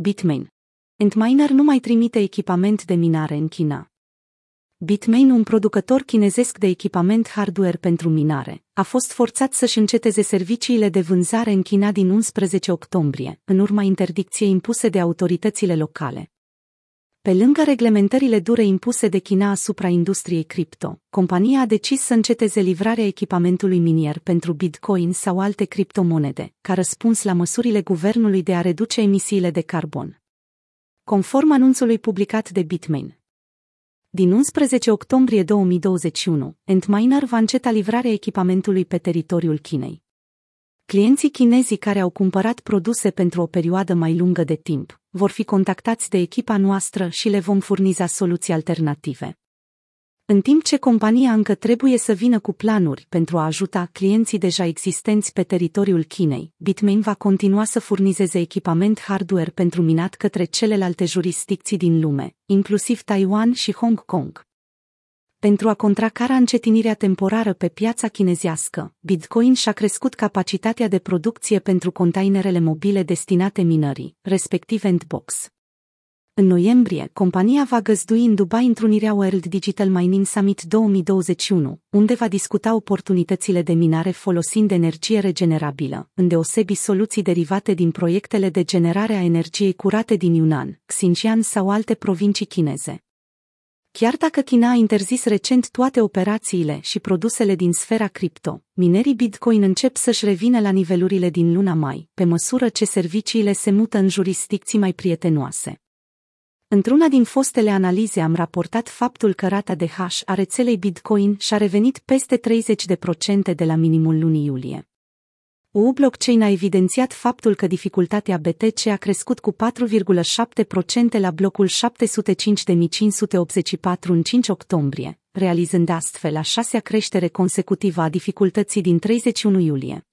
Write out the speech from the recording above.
Bitmain. Antminer nu mai trimite echipament de minare în China. Bitmain, un producător chinezesc de echipament hardware pentru minare, a fost forțat să-și înceteze serviciile de vânzare în China din 11 octombrie, în urma interdicției impuse de autoritățile locale. Pe lângă reglementările dure impuse de China asupra industriei cripto, compania a decis să înceteze livrarea echipamentului minier pentru Bitcoin sau alte criptomonede, ca răspuns la măsurile guvernului de a reduce emisiile de carbon. Conform anunțului publicat de Bitmain, din 11 octombrie 2021, Antminer va înceta livrarea echipamentului pe teritoriul Chinei. Clienții chinezii care au cumpărat produse pentru o perioadă mai lungă de timp vor fi contactați de echipa noastră și le vom furniza soluții alternative. În timp ce compania încă trebuie să vină cu planuri pentru a ajuta clienții deja existenți pe teritoriul Chinei, Bitmain va continua să furnizeze echipament hardware pentru minat către celelalte jurisdicții din lume, inclusiv Taiwan și Hong Kong. Pentru a contracara încetinirea temporară pe piața chinezească, Bitcoin și-a crescut capacitatea de producție pentru containerele mobile destinate minării, respectiv Endbox. În noiembrie, compania va găzdui în Dubai întrunirea World Digital Mining Summit 2021, unde va discuta oportunitățile de minare folosind energie regenerabilă, îndeosebi soluții derivate din proiectele de generare a energiei curate din Yunnan, Xinjiang sau alte provincii chineze. Chiar dacă China a interzis recent toate operațiile și produsele din sfera cripto, minerii Bitcoin încep să-și revină la nivelurile din luna mai, pe măsură ce serviciile se mută în jurisdicții mai prietenoase. Într-una din fostele analize am raportat faptul că rata de hash a rețelei Bitcoin și-a revenit peste 30% de la minimul lunii iulie. U Blockchain a evidențiat faptul că dificultatea BTC a crescut cu 4,7% la blocul 705.584 în 5 octombrie, realizând astfel a șasea creștere consecutivă a dificultății din 31 iulie.